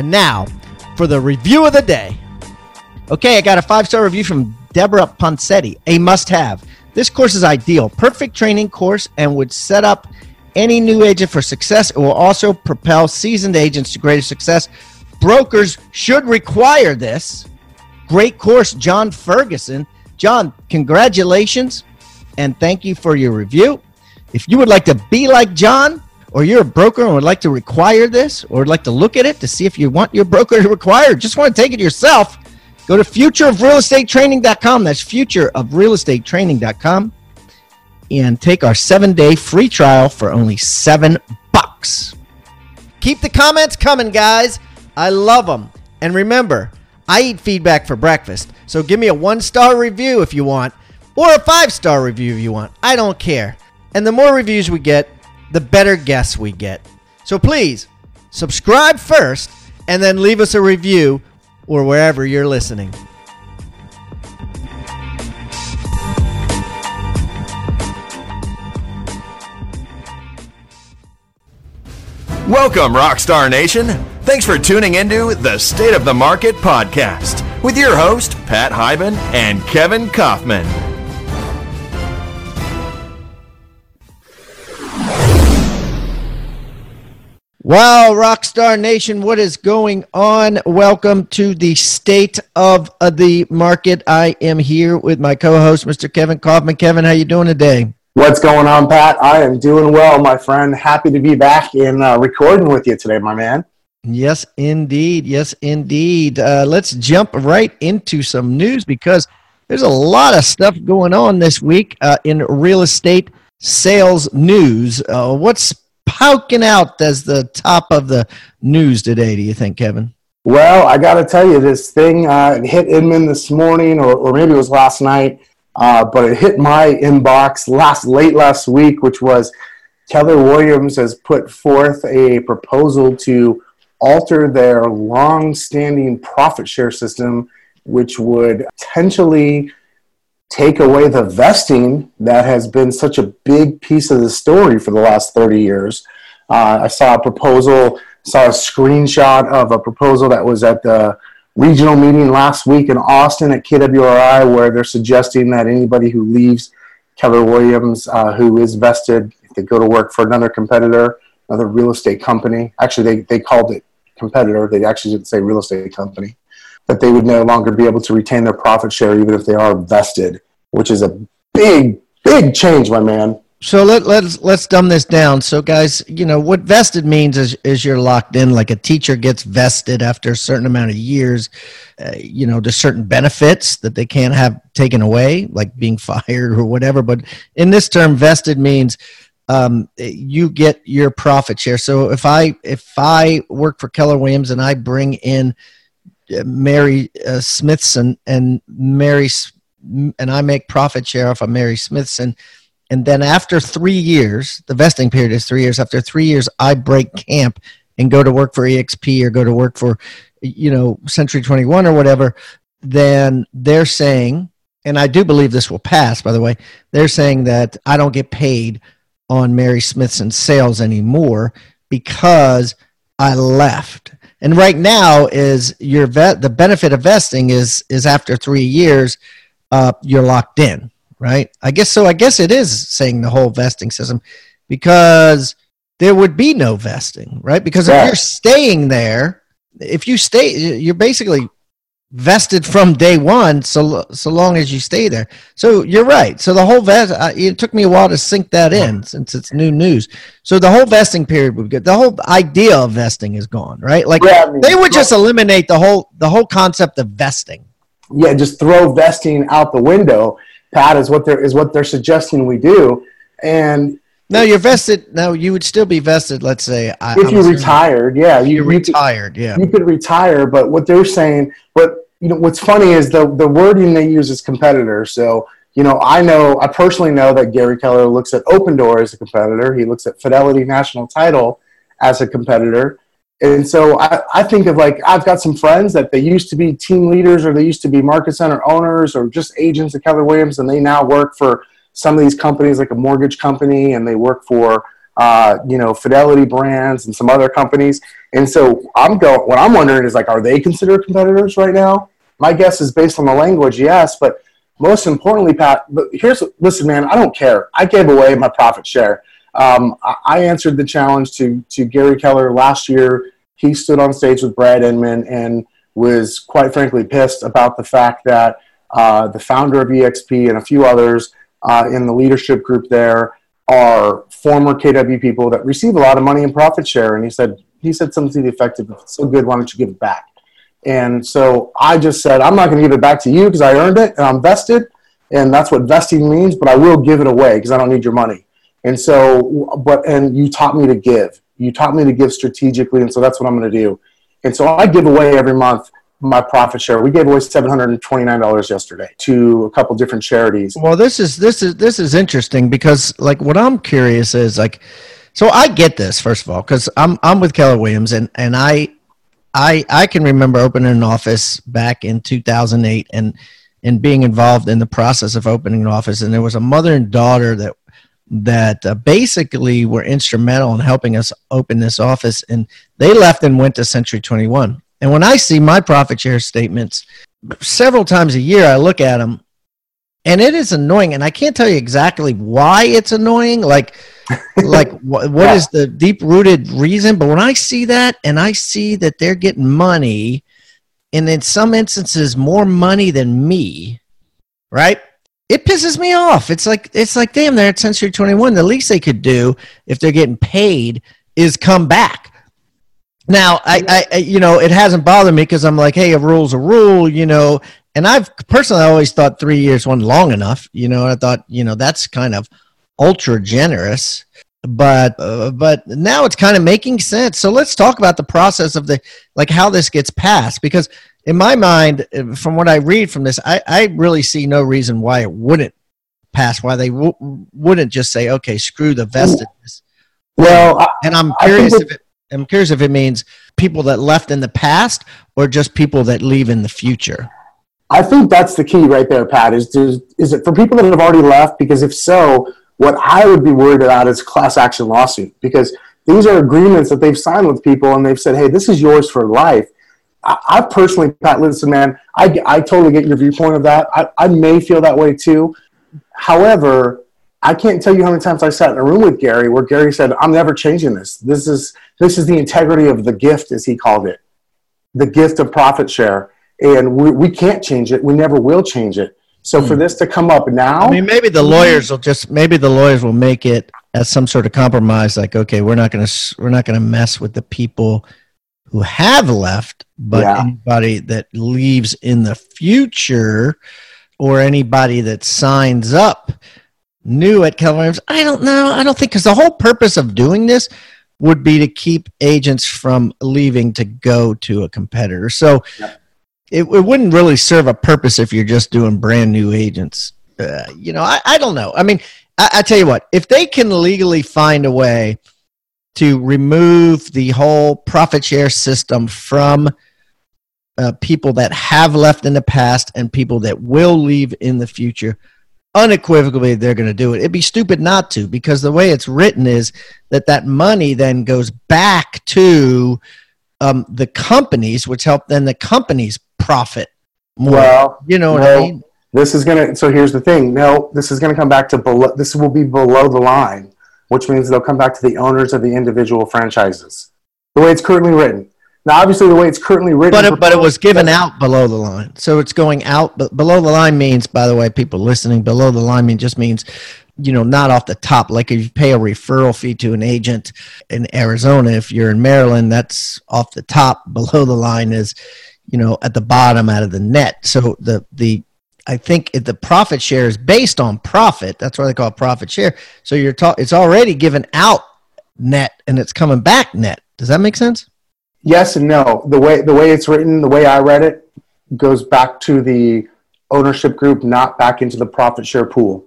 And now for the review of the day. Okay, I got a five star review from Deborah Ponsetti, a must have. This course is ideal, perfect training course, and would set up any new agent for success. It will also propel seasoned agents to greater success. Brokers should require this. Great course, John Ferguson. John, congratulations and thank you for your review. If you would like to be like John, or you're a broker and would like to require this or would like to look at it to see if you want your broker to require, just want to take it yourself, go to futureofrealestatetraining.com. That's futureofrealestatetraining.com and take our seven day free trial for only seven bucks. Keep the comments coming, guys. I love them. And remember, I eat feedback for breakfast. So give me a one star review if you want, or a five star review if you want. I don't care. And the more reviews we get, the better guests we get. So please subscribe first and then leave us a review or wherever you're listening. Welcome, Rockstar Nation. Thanks for tuning into the State of the Market podcast with your host, Pat Hiban and Kevin Kaufman. Wow, Rockstar Nation, what is going on? Welcome to the state of the market. I am here with my co-host, Mr. Kevin Kaufman. Kevin, how you doing today? What's going on, Pat? I am doing well, my friend. Happy to be back in uh, recording with you today, my man. Yes, indeed. Yes, indeed. Uh, let's jump right into some news because there's a lot of stuff going on this week uh, in real estate sales news. Uh, what's poking out as the top of the news today, do you think, Kevin? Well, I got to tell you, this thing uh, hit Inman this morning, or, or maybe it was last night, uh, but it hit my inbox last late last week, which was Keller Williams has put forth a proposal to alter their long-standing profit share system, which would potentially take away the vesting that has been such a big piece of the story for the last 30 years. Uh, I saw a proposal, saw a screenshot of a proposal that was at the regional meeting last week in Austin at KWRI, where they're suggesting that anybody who leaves Keller Williams, uh, who is vested, if they go to work for another competitor, another real estate company, actually, they, they called it competitor, they actually didn't say real estate company that they would no longer be able to retain their profit share even if they are vested, which is a big, big change, my man. So let, let's let's dumb this down. So guys, you know what vested means is is you're locked in. Like a teacher gets vested after a certain amount of years. Uh, you know, there's certain benefits that they can't have taken away, like being fired or whatever. But in this term, vested means um, you get your profit share. So if I if I work for Keller Williams and I bring in Mary uh, Smithson and Mary and I make profit share off of Mary Smithson. And then after three years, the vesting period is three years. After three years, I break camp and go to work for EXP or go to work for, you know, Century 21 or whatever. Then they're saying, and I do believe this will pass, by the way, they're saying that I don't get paid on Mary Smithson's sales anymore because I left and right now is your vet the benefit of vesting is is after three years uh, you're locked in right i guess so i guess it is saying the whole vesting system because there would be no vesting right because yeah. if you're staying there if you stay you're basically vested from day one so so long as you stay there. So you're right. So the whole vest uh, it took me a while to sink that in since it's new news. So the whole vesting period would be good. The whole idea of vesting is gone right? Like yeah, I mean, they would just eliminate the whole the whole concept of vesting. Yeah just throw vesting out the window. Pat is what they're is what they're suggesting we do. And No, you're vested. No, you would still be vested. Let's say I, if you retired, yeah, you, retired. Could, yeah, you could retire. But what they're saying, but you know, what's funny is the the wording they use is competitor. So you know, I know I personally know that Gary Keller looks at Opendoor as a competitor. He looks at Fidelity National Title as a competitor. And so I, I think of like I've got some friends that they used to be team leaders or they used to be market center owners or just agents at Keller Williams and they now work for some of these companies like a mortgage company and they work for uh, you know fidelity brands and some other companies. And so i'm going what i'm wondering is like are they considered competitors right now? My guess is based on the language yes but most importantly pat but here's listen man i don't care. I gave away my profit share. Um, I answered the challenge to to gary keller last year. He stood on stage with brad inman and was quite frankly pissed about the fact that uh, the founder of exp and a few others uh, in the leadership group there are former KW people that receive a lot of money in profit share. And he said, he said something to the effect of, it's so good, why don't you give it back? And so I just said, I'm not going to give it back to you because I earned it and I'm vested. And that's what vesting means, but I will give it away because I don't need your money. And so, but, and you taught me to give. You taught me to give strategically. And so that's what I'm going to do. And so I give away every month my profit share. We gave away seven hundred and twenty nine dollars yesterday to a couple different charities. Well, this is this is this is interesting because like what I'm curious is like, so I get this first of all because I'm I'm with Keller Williams and and I I I can remember opening an office back in two thousand eight and and being involved in the process of opening an office and there was a mother and daughter that that uh, basically were instrumental in helping us open this office and they left and went to century 21 and when I see my profit share statements several times a year, I look at them and it is annoying. And I can't tell you exactly why it's annoying. Like, like what, what is the deep rooted reason? But when I see that and I see that they're getting money, and in some instances more money than me, right? It pisses me off. It's like it's like damn, they're at Century Twenty One. The least they could do if they're getting paid is come back now, I, I, you know, it hasn't bothered me because I'm like, hey, a rule's a rule, you know. And I've personally always thought three years wasn't long enough, you know. I thought, you know, that's kind of ultra generous, but uh, but now it's kind of making sense. So let's talk about the process of the like how this gets passed because in my mind, uh, from what I read from this, I, I really see no reason why it wouldn't pass. Why they w- wouldn't just say, okay, screw the vestedness. Well, and I'm curious if it I'm curious if it means people that left in the past or just people that leave in the future. I think that's the key right there, Pat. Is to, is it for people that have already left? Because if so, what I would be worried about is class action lawsuit because these are agreements that they've signed with people and they've said, "Hey, this is yours for life." I, I personally, Pat, listen, man, I, I totally get your viewpoint of that. I, I may feel that way too. However, I can't tell you how many times I sat in a room with Gary where Gary said, "I'm never changing this. This is this is the integrity of the gift, as he called it, the gift of profit share, and we, we can't change it. We never will change it. So for hmm. this to come up now, I mean, maybe the lawyers will just maybe the lawyers will make it as some sort of compromise, like, okay, we're not going to we're not going to mess with the people who have left, but yeah. anybody that leaves in the future or anybody that signs up new at Keller Williams? I don't know. I don't think because the whole purpose of doing this would be to keep agents from leaving to go to a competitor. So it, it wouldn't really serve a purpose if you're just doing brand new agents. Uh, you know, I, I don't know. I mean, I, I tell you what, if they can legally find a way to remove the whole profit share system from uh, people that have left in the past and people that will leave in the future, unequivocally they're going to do it. It'd be stupid not to because the way it's written is that that money then goes back to um, the companies, which help then the companies profit more. Well, you know what I mean? This is going to, so here's the thing. No, this is going to come back to below, this will be below the line, which means they'll come back to the owners of the individual franchises. The way it's currently written. Now, obviously, the way it's currently written, but it, but it was given out below the line, so it's going out. But below the line means, by the way, people listening, below the line mean just means, you know, not off the top. Like if you pay a referral fee to an agent in Arizona, if you're in Maryland, that's off the top. Below the line is, you know, at the bottom out of the net. So the the I think the profit share is based on profit. That's why they call it profit share. So you're ta- it's already given out net and it's coming back net. Does that make sense? Yes and no. The way the way it's written, the way I read it, goes back to the ownership group, not back into the profit share pool.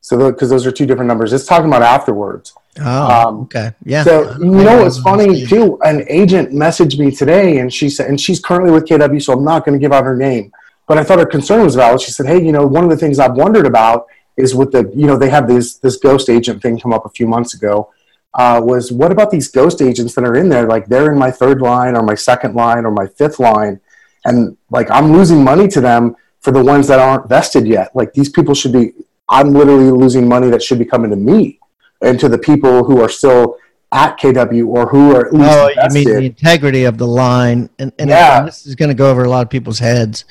So because those are two different numbers. It's talking about afterwards. Oh, um, okay, yeah. So you know what's funny too? An agent messaged me today, and she said, and she's currently with KW, so I'm not going to give out her name. But I thought her concern was valid. She said, "Hey, you know, one of the things I've wondered about is with the, you know, they had this this ghost agent thing come up a few months ago. Uh, was what about these ghost agents that are in there? Like they're in my third line or my second line or my fifth line, and like I'm losing money to them for the ones that aren't vested yet. Like these people should be. I'm literally losing money that should be coming to me." and to the people who are still at KW or who are at least oh, invested. you mean the integrity of the line, and, and yeah. this is going to go over a lot of people's heads.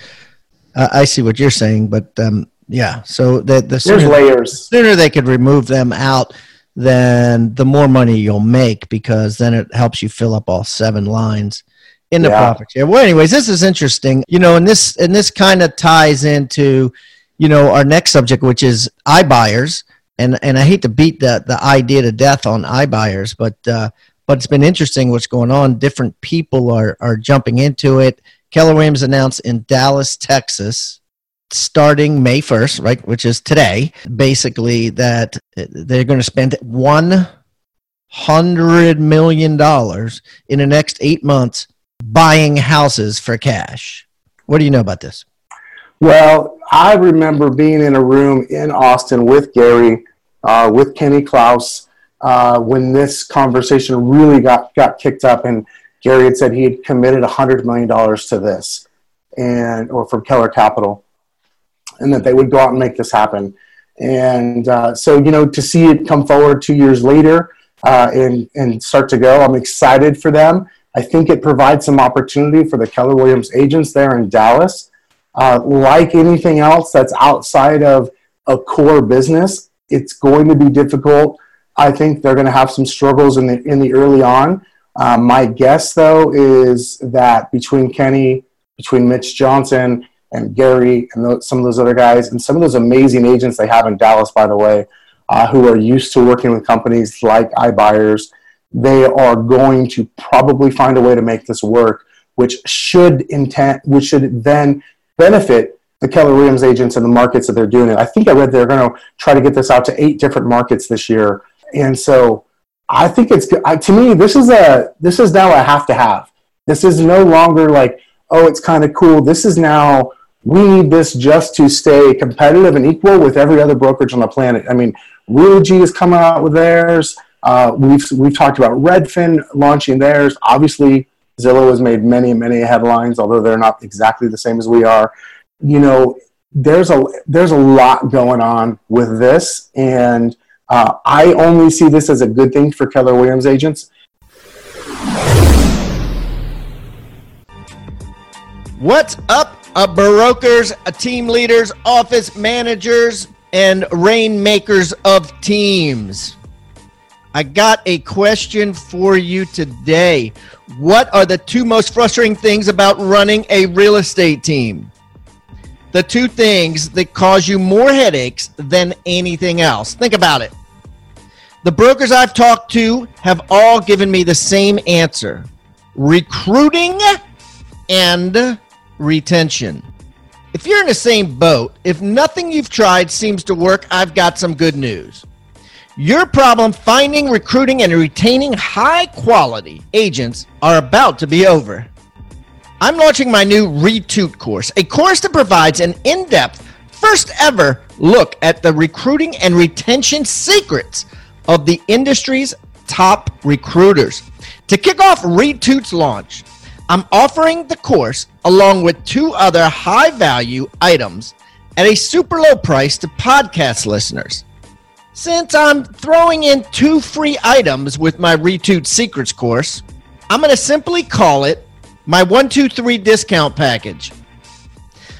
Uh, I see what you're saying, but um, yeah, so the the sooner, layers. The sooner they could remove them out, then the more money you'll make because then it helps you fill up all seven lines in the yeah. profit share. Well, anyways, this is interesting, you know, and this and this kind of ties into you know our next subject, which is iBuyers and and I hate to beat the the idea to death on iBuyers, but uh, but it's been interesting what's going on. Different people are are jumping into it. Keller Williams announced in Dallas, Texas, starting May first, right, which is today, basically that they're going to spend one hundred million dollars in the next eight months buying houses for cash. What do you know about this? Well, I remember being in a room in Austin with Gary, uh, with Kenny Klaus, uh, when this conversation really got, got kicked up, and Gary had said he had committed $100 million to this, and or from Keller Capital, and that they would go out and make this happen. And uh, so, you know, to see it come forward two years later uh, and, and start to go, I'm excited for them. I think it provides some opportunity for the Keller Williams agents there in Dallas uh, like anything else that's outside of a core business, it's going to be difficult. I think they're going to have some struggles in the in the early on. Uh, my guess, though, is that between Kenny, between Mitch Johnson and Gary, and those, some of those other guys, and some of those amazing agents they have in Dallas, by the way, uh, who are used to working with companies like iBuyers, they are going to probably find a way to make this work, which should intent, which should then benefit the Keller Williams agents and the markets that they're doing it. I think I read they're going to try to get this out to eight different markets this year, and so I think it's to me this is a this is now a have to have. This is no longer like oh it's kind of cool. This is now we need this just to stay competitive and equal with every other brokerage on the planet. I mean, Realogy is coming out with theirs. Uh, we've we've talked about Redfin launching theirs. Obviously, Zillow has made many, many headlines, although they're not exactly the same as we are. You know, there's a there's a lot going on with this, and uh, I only see this as a good thing for Keller Williams agents. What's up, uh, brokers, uh, team leaders, office managers, and rainmakers of teams? I got a question for you today. What are the two most frustrating things about running a real estate team? The two things that cause you more headaches than anything else. Think about it. The brokers I've talked to have all given me the same answer recruiting and retention. If you're in the same boat, if nothing you've tried seems to work, I've got some good news. Your problem finding, recruiting, and retaining high quality agents are about to be over. I'm launching my new Retoot course, a course that provides an in depth, first ever look at the recruiting and retention secrets of the industry's top recruiters. To kick off Retoot's launch, I'm offering the course along with two other high value items at a super low price to podcast listeners. Since I'm throwing in two free items with my Retoot Secrets course, I'm going to simply call it my 123 discount package.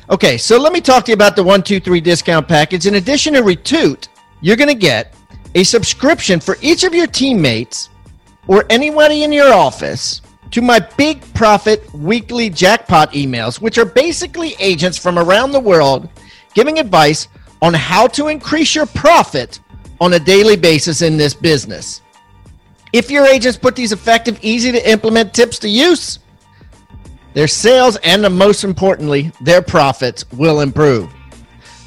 Okay, so let me talk to you about the 123 discount package. In addition to Retoot, you're going to get a subscription for each of your teammates or anybody in your office to my Big Profit weekly jackpot emails, which are basically agents from around the world giving advice on how to increase your profit on a daily basis in this business. If your agents put these effective, easy to implement tips to use, their sales and, the most importantly, their profits will improve.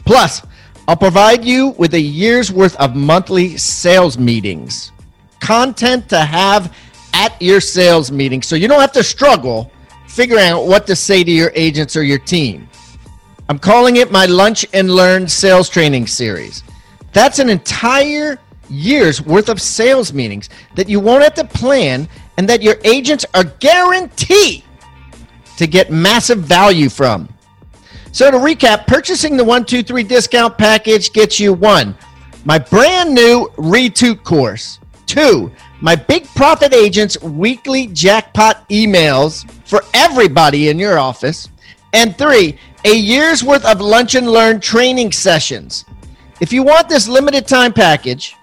Plus, I'll provide you with a year's worth of monthly sales meetings, content to have at your sales meeting so you don't have to struggle figuring out what to say to your agents or your team. I'm calling it my Lunch and Learn sales training series. That's an entire year's worth of sales meetings that you won't have to plan and that your agents are guaranteed to get massive value from. So, to recap, purchasing the 123 discount package gets you one, my brand new Retoot course, two, my Big Profit Agents weekly jackpot emails for everybody in your office, and three, a year's worth of lunch and learn training sessions. If you want this limited time package,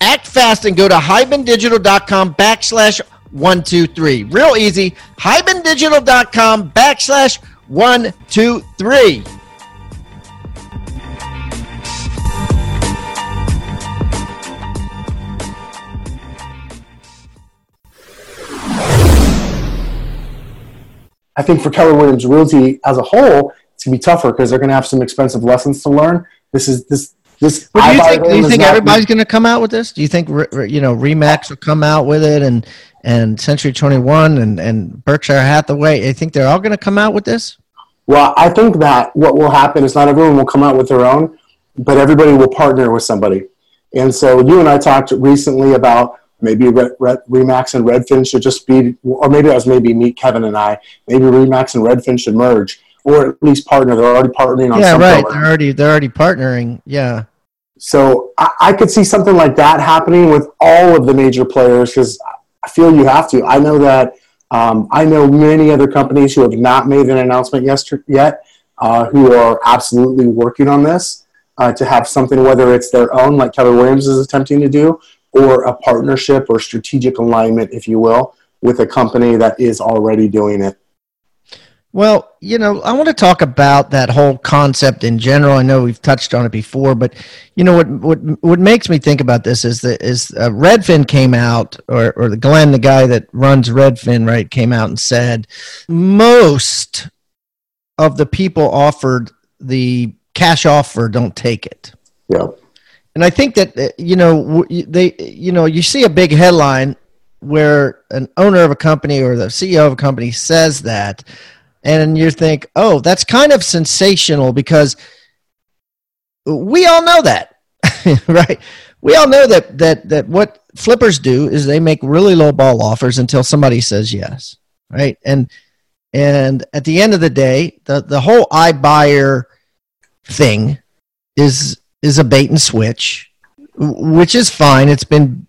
act fast and go to hibandigital.com backslash 123. Real easy. hibandigital.com backslash 123. I think for Keller Williams Realty as a whole, it's gonna be tougher because they're gonna have some expensive lessons to learn. This is this this. But do you think, do you think everybody's going to come out with this? Do you think you know Remax will come out with it and and Century Twenty One and and Berkshire Hathaway? I think they're all going to come out with this. Well, I think that what will happen is not everyone will come out with their own, but everybody will partner with somebody. And so you and I talked recently about maybe Remax and Redfin should just be, or maybe that was maybe meet Kevin and I. Maybe Remax and Redfin should merge or at least partner. They're already partnering on. Yeah, right. They're already they're already partnering. Yeah. So I, I could see something like that happening with all of the major players because I feel you have to. I know that um, I know many other companies who have not made an announcement yet, uh, who are absolutely working on this uh, to have something, whether it's their own, like Keller Williams is attempting to do, or a partnership or strategic alignment, if you will, with a company that is already doing it. Well, you know, I want to talk about that whole concept in general. I know we've touched on it before, but you know what what what makes me think about this is that is uh, Redfin came out, or or the Glenn, the guy that runs Redfin, right, came out and said most of the people offered the cash offer don't take it. Yeah, and I think that uh, you know they you know you see a big headline where an owner of a company or the CEO of a company says that and you think, oh, that's kind of sensational because we all know that, right? We all know that that that what flippers do is they make really low ball offers until somebody says yes, right? And and at the end of the day, the the whole iBuyer thing is is a bait and switch, which is fine. It's been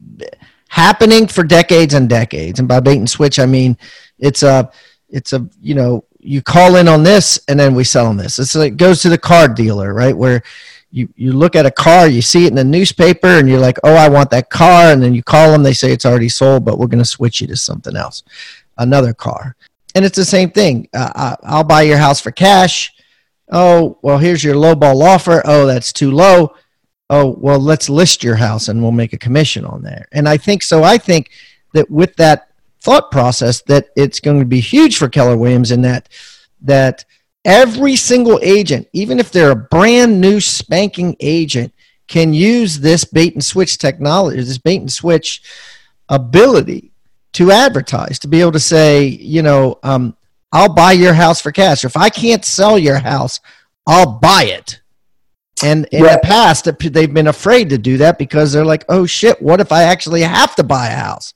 happening for decades and decades, and by bait and switch, I mean it's a it's a you know you call in on this and then we sell on this. It's like it goes to the car dealer, right? Where you, you look at a car, you see it in the newspaper, and you're like, oh, I want that car. And then you call them, they say it's already sold, but we're going to switch you to something else, another car. And it's the same thing. Uh, I'll buy your house for cash. Oh, well, here's your low ball offer. Oh, that's too low. Oh, well, let's list your house and we'll make a commission on there. And I think so. I think that with that thought process that it's going to be huge for Keller Williams in that that every single agent, even if they're a brand new spanking agent, can use this bait and switch technology, this bait and switch ability to advertise, to be able to say, you know, um, I'll buy your house for cash. If I can't sell your house, I'll buy it. And in the past, they've been afraid to do that because they're like, oh shit, what if I actually have to buy a house?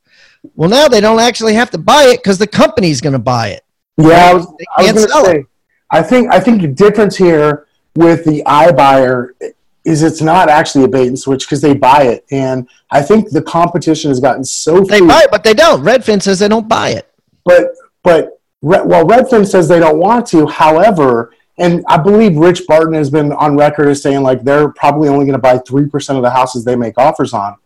Well, now they don't actually have to buy it because the company's going to buy it. Yeah? I was, I was going to say. It. I think I think the difference here with the iBuyer is it's not actually a bait and switch because they buy it, and I think the competition has gotten so. They buy it, but they don't. Redfin says they don't buy it. But but well, Redfin says they don't want to. However, and I believe Rich Barton has been on record as saying like they're probably only going to buy three percent of the houses they make offers on.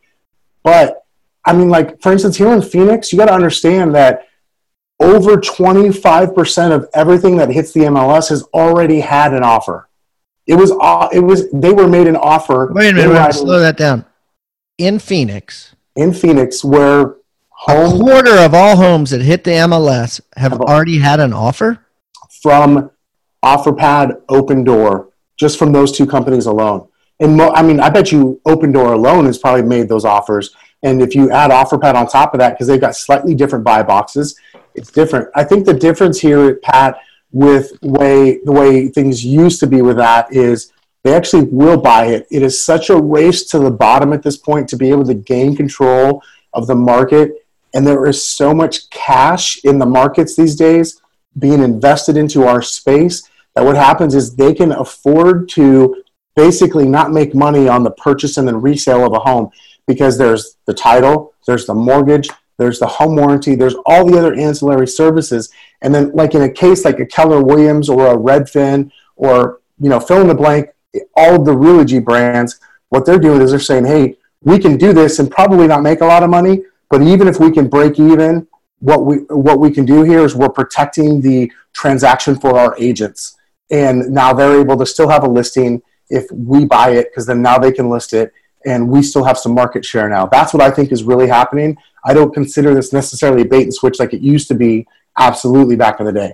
But I mean, like for instance, here in Phoenix, you got to understand that over 25% of everything that hits the MLS has already had an offer. It was uh, it was they were made an offer. Wait a minute, wait, slow that down. In Phoenix, in Phoenix, where a quarter of all homes that hit the MLS have, already had an offer from OfferPad, Opendoor, just from those two companies alone. And mo- I mean, I bet you Opendoor alone has probably made those offers. And if you add OfferPad on top of that, because they've got slightly different buy boxes, it's different. I think the difference here, Pat, with way the way things used to be with that is they actually will buy it. It is such a race to the bottom at this point to be able to gain control of the market. And there is so much cash in the markets these days being invested into our space that what happens is they can afford to basically not make money on the purchase and then resale of a home because there's the title, there's the mortgage, there's the home warranty, there's all the other ancillary services. And then, like in a case like a Keller Williams or a Redfin or, you know, fill in the blank, all the Realogy brands, what they're doing is they're saying, hey, we can do this and probably not make a lot of money, but even if we can break even, what we what we can do here is we're protecting the transaction for our agents. And now they're able to still have a listing if we buy it because then now they can list it and we still have some market share now. That's what I think is really happening. I don't consider this necessarily a bait and switch like it used to be absolutely back in the day.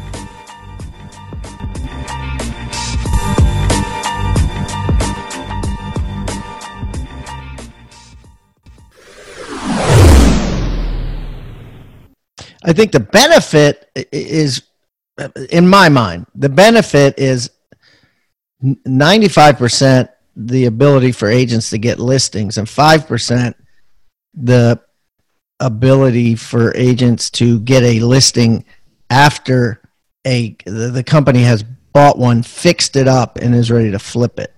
I think the benefit is, in my mind, the benefit is 95% the ability for agents to get listings and 5% the ability for agents to get a listing after a the, the company has bought one, fixed it up, and is ready to flip it.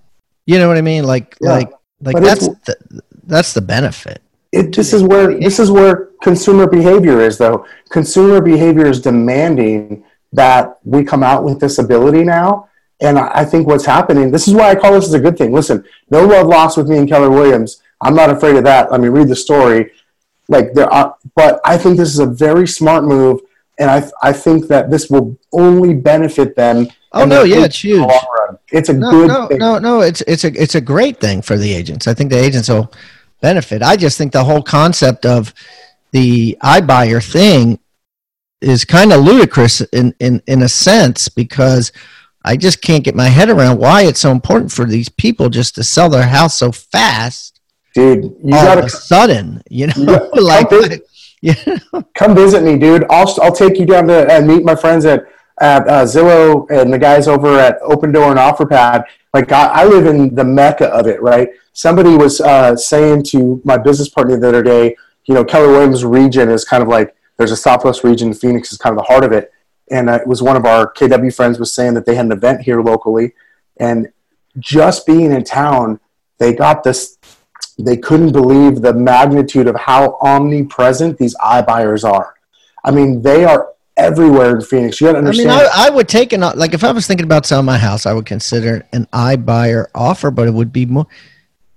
You know what I mean? Like yeah. like like but that's the, that's the benefit it, this is where this is where consumer behavior is though. Consumer behavior is demanding that we come out with this ability now. And i think what's happening this is why i call this is a good thing. Listen no love lost with me and keller williams. I'm not afraid of that. I mean read the story. Like there are but i think this is a very smart move and i i think that this will only benefit them Oh no, yeah, it's huge. It's a no, good no, thing. No, no, it's it's a it's a great thing for the agents. I think the agents will benefit. I just think the whole concept of the iBuyer thing is kind of ludicrous in, in, in a sense because I just can't get my head around why it's so important for these people just to sell their house so fast. Dude, you all gotta, of a sudden, you know, you like, come, visit, you know? come visit me, dude. I'll, I'll take you down to and meet my friends at, at uh, Zillow and the guys over at Opendoor and OfferPad. Like I, I live in the mecca of it, right? somebody was uh, saying to my business partner the other day, you know, Keller Williams region is kind of like there's a Southwest region. Phoenix is kind of the heart of it, and uh, it was one of our KW friends was saying that they had an event here locally, and just being in town, they got this. They couldn't believe the magnitude of how omnipresent these iBuyers are. I mean, they are everywhere in Phoenix. You got to understand. I mean, I, I, would take an like if I was thinking about selling my house, I would consider an iBuyer offer, but it would be more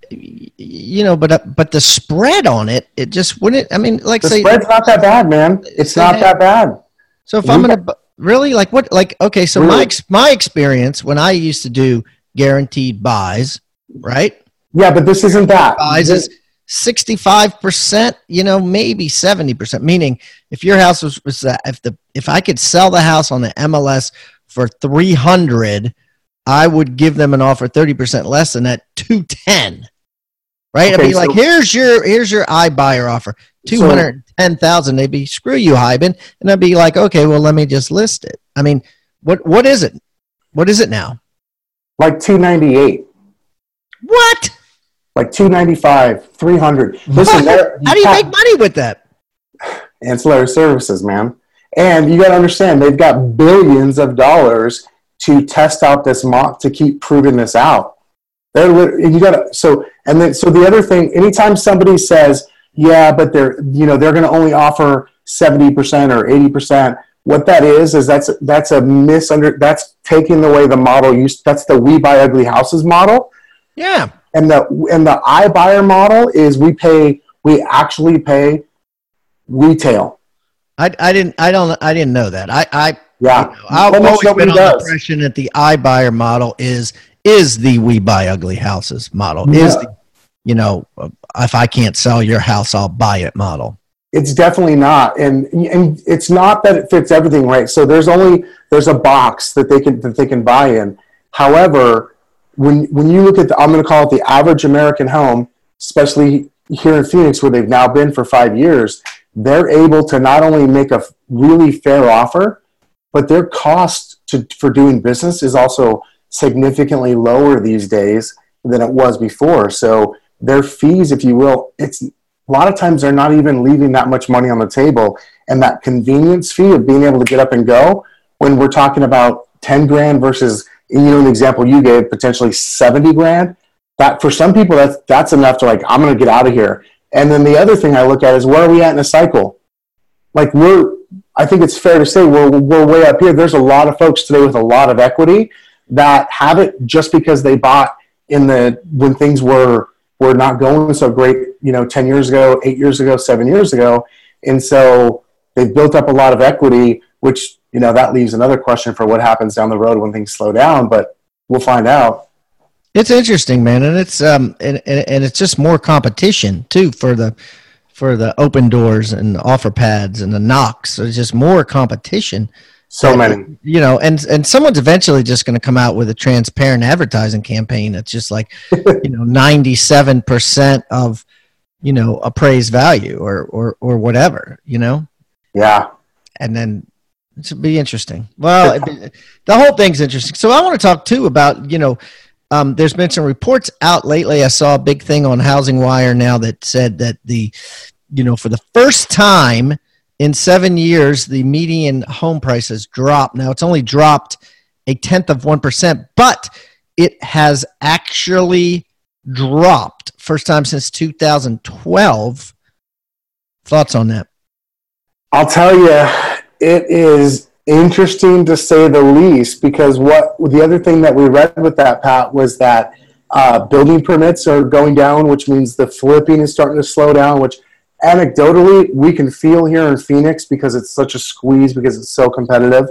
you know, but uh, but the spread on it, it just wouldn't. I mean, like the say, spread's not that bad, man. It's not that bad. So if I'm gonna really like what like okay, so really? my my experience when I used to do guaranteed buys, right? Yeah, but this isn't that. Buys is sixty five percent, you know, maybe seventy percent. Meaning, if your house was, was uh, if the if I could sell the house on the MLS for three hundred I would give them an offer 30% less than that 210. Right? I'd Okay, be like, here's your here's your I buyer offer. 210,000. They'd be screw you, Hiban. And I'd be like, okay, well let me just list it. I mean, what what is it? What is it now? like 298, What? Like 295, 300. Listen, there- How do you make money with that? ancillary services, man. And you got to understand, they've got billions of dollars to test out this mock to keep proving this out. They're you got to so and then so the other thing, anytime somebody says, yeah, but they're you know they're going to only offer seventy percent or eighty percent. What that is is that's that's a misunder that's taking away the model use. That's the we buy ugly houses model Yeah. And the and the iBuyer model is we pay we actually pay retail. I, I didn't I don't I didn't know that. I I Yeah, I've Almost always been nobody on the impression that the iBuyer model is is the we buy ugly houses model. Is the you know uh, if I can't sell your house, I'll buy it model. It's definitely not, and and it's not that it fits everything right. So there's only there's a box that they can that they can buy in. However, when when you look at the, I'm going to call it the average American home, especially here in Phoenix where they've now been for five years, they're able to not only make a really fair offer, but their cost to, for doing business is also significantly lower these days than it was before. So their fees, if you will, it's a lot of times they're not even leaving that much money on the table. And that convenience fee of being able to get up and go, when we're talking about 10 grand versus, you know, an example you gave, potentially 70 grand, that for some people, that's, that's enough to like, I'm going to get out of here. And then the other thing I look at is where are we at in a cycle? Like we're, I think it's fair to say we're, we're way up here. There's a lot of folks today with a lot of equity that have it just because they bought in the, when things were, were not going so great, you know, 10 years ago, eight years ago, seven years ago. And so they've built up a lot of equity, which, you know, that leaves another question for what happens down the road when things slow down, but we'll find out. It's interesting, man, and it's um and, and, and it's just more competition too for the for the open doors and offer pads and the knocks. So it's just more competition. So that, many. you know, and and someone's eventually just going to come out with a transparent advertising campaign that's just like, you know, ninety seven percent of, you know, appraised value or or or whatever, you know, Yeah. and then it be interesting. Well, be- the whole thing's interesting. So I want to talk too about you know. Um, there's been some reports out lately. I saw a big thing on Housing Wire now that said that the, you know, for the first time in seven years, the median home price has dropped. Now it's only dropped a tenth of one percent, but it has actually dropped first time since 2012. Thoughts on that? I'll tell you, it is interesting to say the least because what the other thing that we read with that, Pat, was that uh, building permits are going down, which means the flipping is starting to slow down, which anecdotally we can feel here in Phoenix because it's such a squeeze because it's so competitive.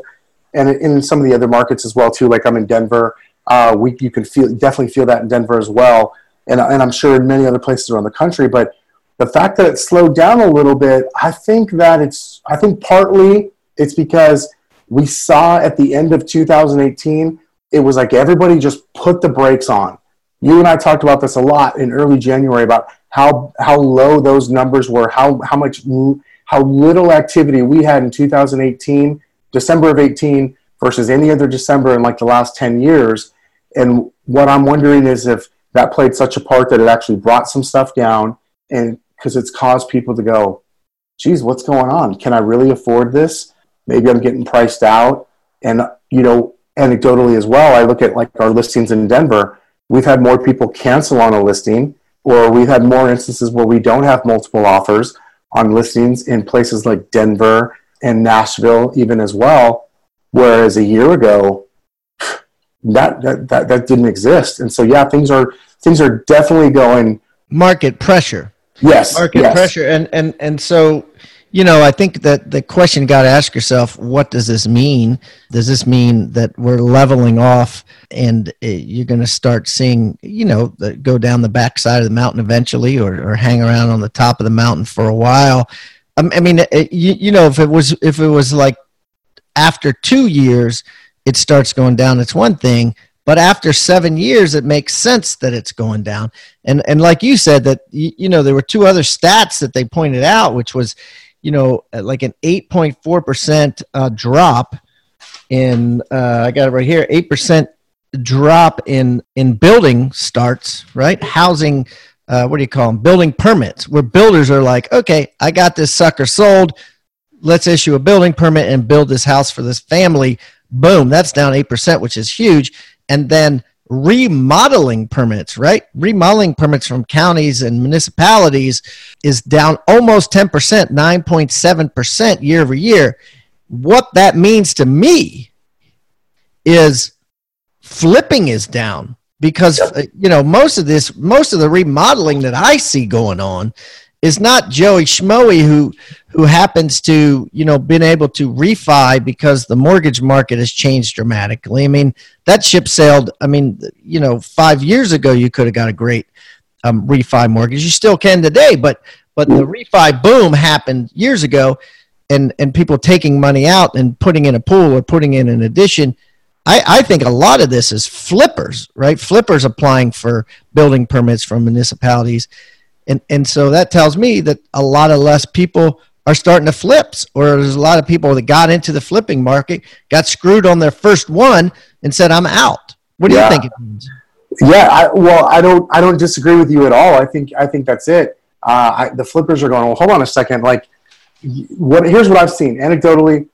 And in some of the other markets as well, too, like I'm in Denver, uh, we, you can feel definitely feel that in Denver as well. And, and I'm sure in many other places around the country. But the fact that it slowed down a little bit, I think that it's, I think partly it's because we saw at the end of 2018, it was like everybody just put the brakes on. You and I talked about this a lot in early January about how how low those numbers were, how how much how little activity we had in 2018, December of 18 versus any other December in like the last 10 years. And what I'm wondering is if that played such a part that it actually brought some stuff down and because it's caused people to go, geez, what's going on? Can I really afford this? Maybe I'm getting priced out. And, you know, anecdotally as well, I look at like our listings in Denver. We've had more people cancel on a listing, or we've had more instances where we don't have multiple offers on listings in places like Denver and Nashville, even as well. Whereas a year ago, that, that, that, that didn't exist. And so, yeah, things are, things are definitely going, Market pressure. yes, market yes. pressure and and and so you know i think that the question you got to ask yourself what does this mean does this mean that we're leveling off and uh, you're going to start seeing you know the, go down the backside of the mountain eventually or, or hang around on the top of the mountain for a while um, i mean it, you, you know if it was if it was like after two years it starts going down it's one thing but after seven years, it makes sense that it's going down. And and like you said, that you know there were two other stats that they pointed out, which was, you know, like an eight point four percent uh, drop in. Uh, I got it right here. Eight percent drop in in building starts. Right, housing. Uh, what do you call them? Building permits, where builders are like, okay, I got this sucker sold. Let's issue a building permit and build this house for this family. Boom, that's down 8%, which is huge and then remodeling permits, right? Remodeling permits from counties and municipalities is down almost 10%, 9.7% year over year. What that means to me is flipping is down because uh, you know most of this most of the remodeling that I see going on is not Joey Schmoey who who happens to you know been able to refi because the mortgage market has changed dramatically. I mean that ship sailed. I mean you know five years ago you could have got a great um, refi mortgage. You still can today, but but the refi boom happened years ago, and and people taking money out and putting in a pool or putting in an addition. I, I think a lot of this is flippers, right? Flippers applying for building permits from municipalities and and so that tells me that a lot of less people are starting to flips or there's a lot of people that got into the flipping market got screwed on their first one and said i'm out. What do yeah. you think it means? Yeah I, well i don't i don't disagree with you at all. I think i think that's it. Uh, I, the flippers are going well hold on a second. Like what here's what i've seen. Anecdotally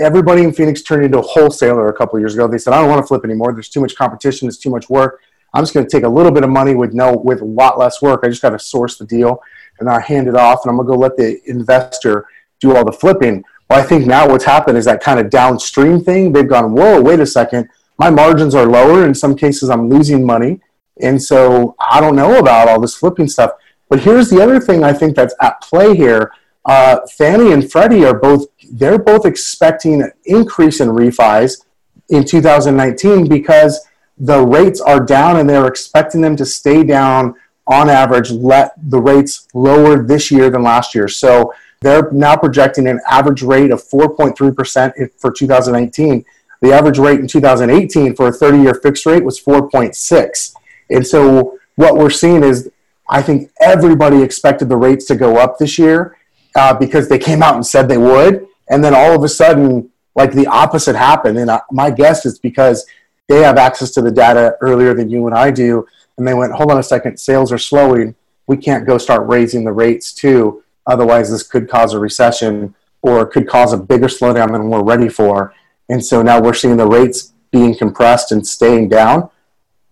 everybody in phoenix turned into a wholesaler a couple years ago. They said i don't want to flip anymore. There's too much competition. There's too much work I'm just going to take a little bit of money with no with a lot less work. I just got to source the deal and I hand it off, and I'm going to go let the investor do all the flipping. Well, I think now what's happened is that kind of downstream thing. They've gone, whoa, wait a second. My margins are lower. In some cases, I'm losing money, and so I don't know about all this flipping stuff. But here's the other thing I think that's at play here. Uh, Fannie and Freddie are both they're both expecting an increase in refis in 2019 because the rates are down and they're expecting them to stay down on average, let the rates lower this year than last year. So they're now projecting an average rate of 4.3% for 2019. The average rate in 2018 for a 30 year fixed rate was 4.6. And so what we're seeing is I think everybody expected the rates to go up this year uh, because they came out and said they would. And then all of a sudden, like the opposite happened. And uh, my guess is because they have access to the data earlier than you and I do. And they went, hold on a second, sales are slowing. We can't go start raising the rates too. Otherwise, this could cause a recession or could cause a bigger slowdown than we're ready for. And so now we're seeing the rates being compressed and staying down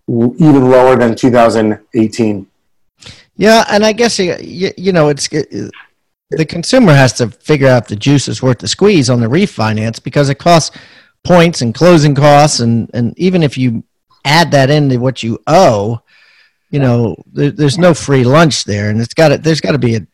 even lower than 2018. Yeah, and I guess you, you know it's it, the consumer has to figure out the juice is worth the squeeze on the refinance because it costs points and closing costs and and even if you add that into what you owe you know there, there's no free lunch there and it's got to there's got to be a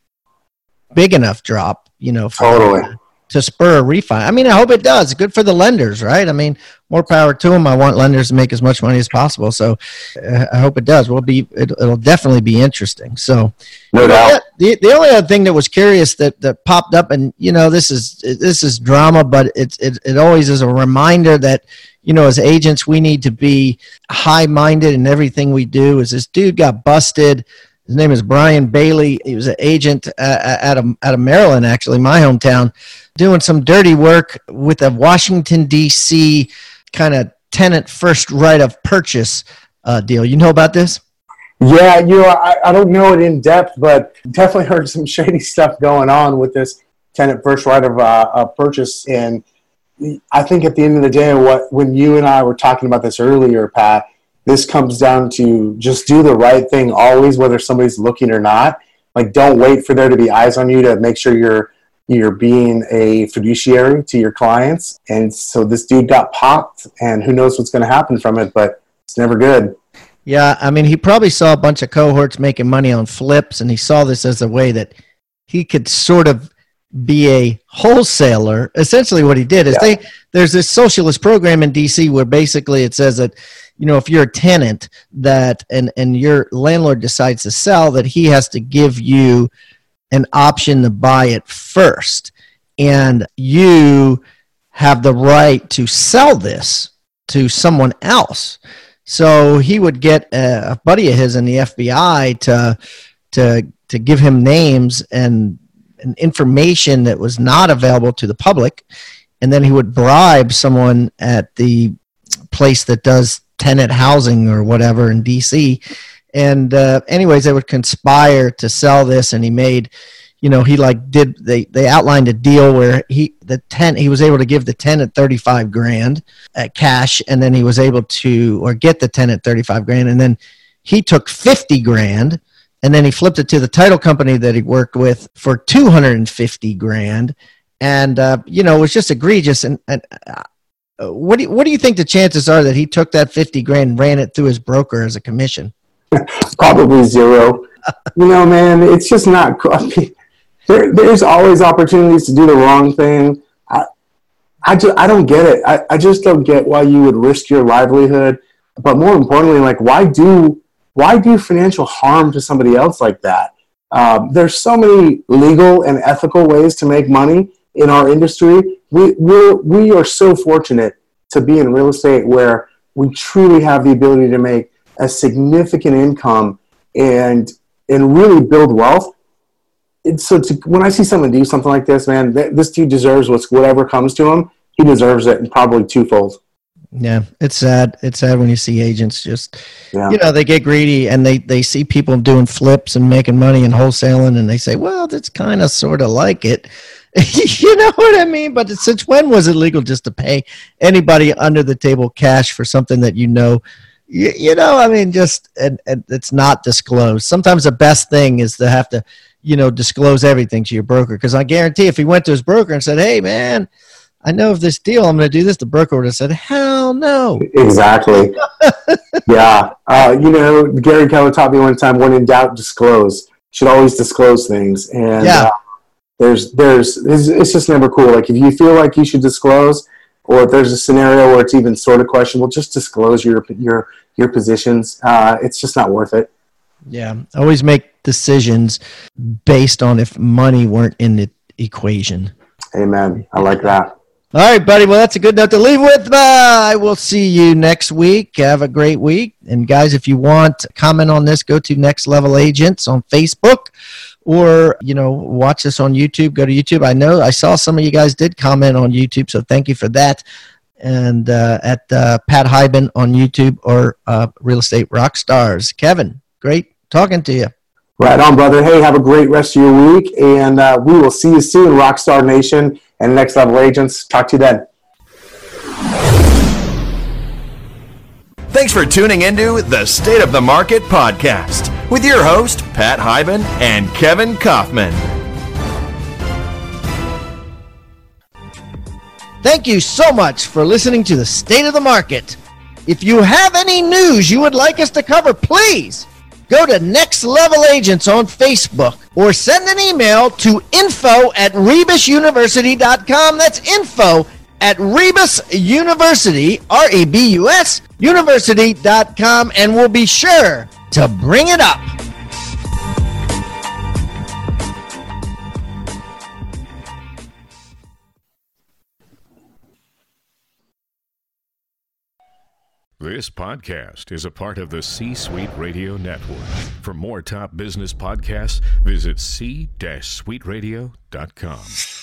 big enough drop you know totally to spur a refi. I mean, I hope it does. Good for the lenders, right? I mean, more power to them. I want lenders to make as much money as possible. So uh, I hope it does. We'll be it, will definitely be interesting. So no doubt. The, the only other thing that was curious that, that popped up, and you know, this is this is drama, but it, it it always is a reminder that you know, as agents, we need to be high minded in everything we do. Is this dude got busted? His name is Brian Bailey. He was an agent uh, uh, out of, out of Maryland, actually, my hometown, doing some dirty work with a Washington, D.C. kind of tenant first right of purchase uh, deal. You know about this? Yeah, you know, I, I don't know it in depth, but definitely heard some shady stuff going on with this tenant first right of uh, purchase. And I think at the end of the day, what when you and I were talking about this earlier, Pat, this comes down to just do the right thing always, whether somebody's looking or not. Like, don't wait for there to be eyes on you to make sure you're you're being a fiduciary to your clients. And so this dude got popped, and who knows what's going to happen from it, but it's never good. Yeah, I mean, he probably saw a bunch of cohorts making money on flips, and he saw this as a way that he could sort of be a wholesaler. Essentially, what he did is yeah. they there's this socialist program in DC where basically it says that you know if you're a tenant that and and your landlord decides to sell that he has to give you an option to buy it first and you have the right to sell this to someone else So he would get a, buddy of his in the FBI to to to give him names and, and information that was not available to the public, and then he would bribe someone at the place that does tenant housing or whatever in DC. And uh, anyways, they would conspire to sell this, and he made you know he like did they they outlined a deal where he the tent he was able to give the tenant 35 grand at cash and then he was able to or get the tenant 35 grand and then he took 50 grand and then he flipped it to the title company that he worked with for 250 grand. And uh, you know it was just egregious. And, and uh, what do you, what do you think the chances are that he took that 50 grand and ran it through his broker as a commission probably zero you know man it's just not I mean, there, there's always opportunities to do the wrong thing. I, I, just, I don't get it. I, I just don't get why you would risk your livelihood. But more importantly, like why do why do financial harm to somebody else like that? Um, there's so many legal and ethical ways to make money in our industry. We we're, we are so fortunate to be in real estate where we truly have the ability to make a significant income and and really build wealth it's, so to, when I see someone do something like this, man, th- this dude deserves what's whatever comes to him. He deserves it, and probably twofold. Yeah, it's sad. It's sad when you see agents just, yeah. you know, they get greedy and they they see people doing flips and making money and wholesaling, and they say, well, that's kind of sort of like it. you know what I mean? But since when was it legal just to pay anybody under the table cash for something that you know? You, you know, I mean, just and, and it's not disclosed. Sometimes the best thing is to have to you know, disclose everything to your broker. Because I guarantee if he went to his broker and said, hey, man, I know of this deal, I'm going to do this, the broker would have said, hell no. Exactly. yeah. Uh, you know, Gary Keller taught me one time when in doubt, disclose. You should always disclose things. And yeah. Uh, there's, there's, it's, it's just never cool. Like if you feel like you should disclose, or if there's a scenario where it's even sort of questionable, just disclose your, your, your positions. Uh, it's just not worth it. Yeah. Always make decisions based on if money weren't in the equation. Amen. I like that. All right, buddy. Well, that's a good note to leave with. I will see you next week. Have a great week. And guys, if you want comment on this, go to Next Level Agents on Facebook or, you know, watch us on YouTube. Go to YouTube. I know I saw some of you guys did comment on YouTube, so thank you for that. And uh, at uh, Pat Hiban on YouTube or uh, Real Estate Rock Stars. Kevin, great talking to you. Right on, brother. Hey, have a great rest of your week, and uh, we will see you soon, Rockstar Nation and Next Level Agents. Talk to you then. Thanks for tuning into the State of the Market podcast with your host, Pat Hiban and Kevin Kaufman. Thank you so much for listening to the State of the Market. If you have any news you would like us to cover, please go to Next Level Agents on Facebook or send an email to info at rebusuniversity.com. That's info at Rebus University, R E B U S, university.com, and we'll be sure to bring it up. This podcast is a part of the C Suite Radio Network. For more top business podcasts, visit c-suiteradio.com.